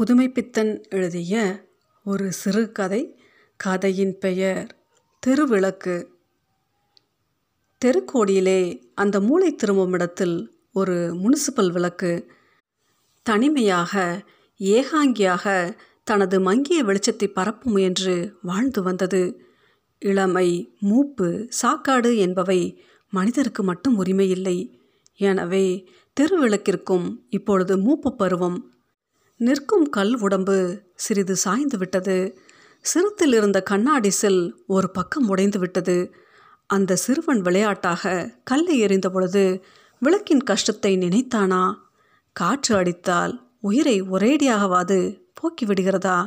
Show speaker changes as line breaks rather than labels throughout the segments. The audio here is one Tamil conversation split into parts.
புதுமைப்பித்தன் எழுதிய ஒரு சிறுகதை கதையின் பெயர் தெருவிளக்கு. தெருக்கோடியிலே அந்த மூளை திரும்பும் இடத்தில் ஒரு முனிசிபல் விளக்கு. தனிமையாக ஏகாங்கியாக தனது மங்கிய வெளிச்சத்தை பரப்பும் முயன்று வாழ்ந்து வந்தது. இளமை மூப்பு சாக்காடு என்பவை மனிதருக்கு மட்டும் உரிமையில்லை. எனவே தெருவிளக்கிற்கும் இப்பொழுது மூப்பு பருவம் நிற்கும் கல் உடம்பு சிறிது சாய்ந்து விட்டது. சிறுத்தில் இருந்த கண்ணாடி செல் ஒரு பக்கம் உடைந்து விட்டது. அந்த சிறுவன் விளையாட்டாக கல்லை எறிந்த பொழுது விளக்கின் கஷ்டத்தை நினைத்தானா? காற்று அடித்தால் உயிரை ஒரேடியாகவாது போக்கிவிடுகிறதா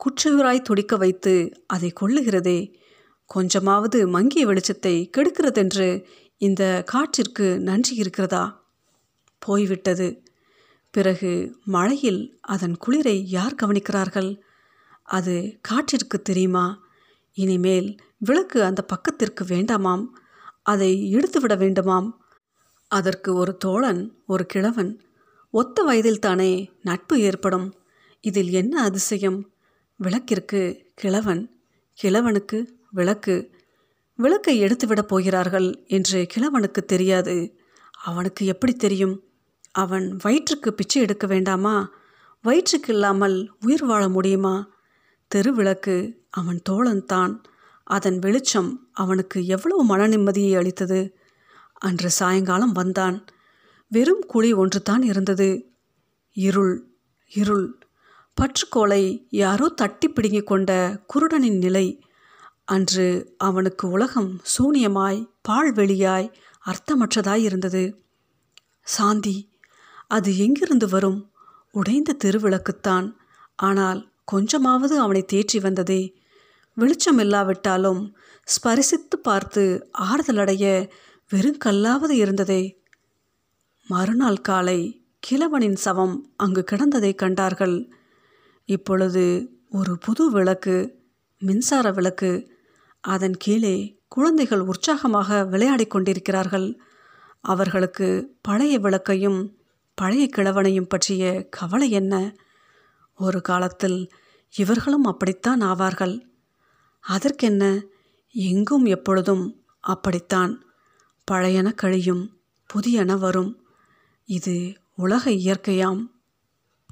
குற்றுயிராய் துடிக்க வைத்து அதை கொள்ளுகிறதே கொஞ்சமாவது மங்கிய வெளிச்சத்தை கெடுக்கிறதென்று இந்த காற்றிற்கு நன்றி இருக்கிறதா? போய்விட்டது. பிறகு மழையில் அதன் குளிரை யார் கவனிக்கிறார்கள்? அது காற்றிற்கு தெரியுமா? இனிமேல் விளக்கு அந்த பக்கத்திற்கு வேண்டாமாம். அதை இழுத்துவிட வேண்டுமாம். அதற்கு ஒரு தோழன் ஒரு கிழவன் ஒத்த வயதில் தானே நட்பு ஏற்படும். இதில் என்ன அதிசயம்? விளக்கிற்கு கிழவன் கிழவனுக்கு விளக்கு. விளக்கை எடுத்துவிடப் போகிறார்கள் என்று கிழவனுக்கு தெரியாது. அவனுக்கு எப்படி தெரியும்? அவன் வயிற்றுக்கு பிச்சை எடுக்க வேண்டாமா? வயிற்றுக்கு இல்லாமல் உயிர் வாழ முடியுமா? தெருவிளக்கு அவன் தோழன்தான் அதன் வெளிச்சம் அவனுக்கு எவ்வளவு மன நிம்மதியை அளித்தது? அன்று சாயங்காலம் வந்தான். வெறும் குழி ஒன்று தான் இருந்தது. இருள் இருள். பற்றுக்கோளை யாரோ தட்டி பிடுங்கிக் கொண்ட குருடனின் நிலை. அன்று அவனுக்கு உலகம் சூனியமாய் பால்வெளியாய் அர்த்தமற்றதாய் இருந்தது. சாந்தி அது எங்கிருந்து வரும்? உடைந்த திருவிளக்குத்தான். ஆனால் கொஞ்சமாவது அவனை தேற்றி வந்ததே. வெளிச்சம் இல்லாவிட்டாலும் ஸ்பரிசித்து பார்த்து ஆறுதலடைய வெறுங்கல்லாவது இருந்ததே. மறுநாள் காலை கிழவனின் சவம் அங்கு கிடந்ததை கண்டார்கள். இப்பொழுது ஒரு புது விளக்கு மின்சார விளக்கு. அதன் கீழே குழந்தைகள் உற்சாகமாக விளையாடிக் கொண்டிருக்கிறார்கள். அவர்களுக்கு பழைய விளக்கையும் பழைய கிழவனையும் பற்றிய கவலை என்ன? ஒரு காலத்தில் இவர்களும் அப்படித்தான் ஆவார்கள். அதற்கென்ன? எங்கும் எப்பொழுதும் அப்படித்தான். பழையன கழியும் புதியன வரும். இது உலக இயற்கையாம்.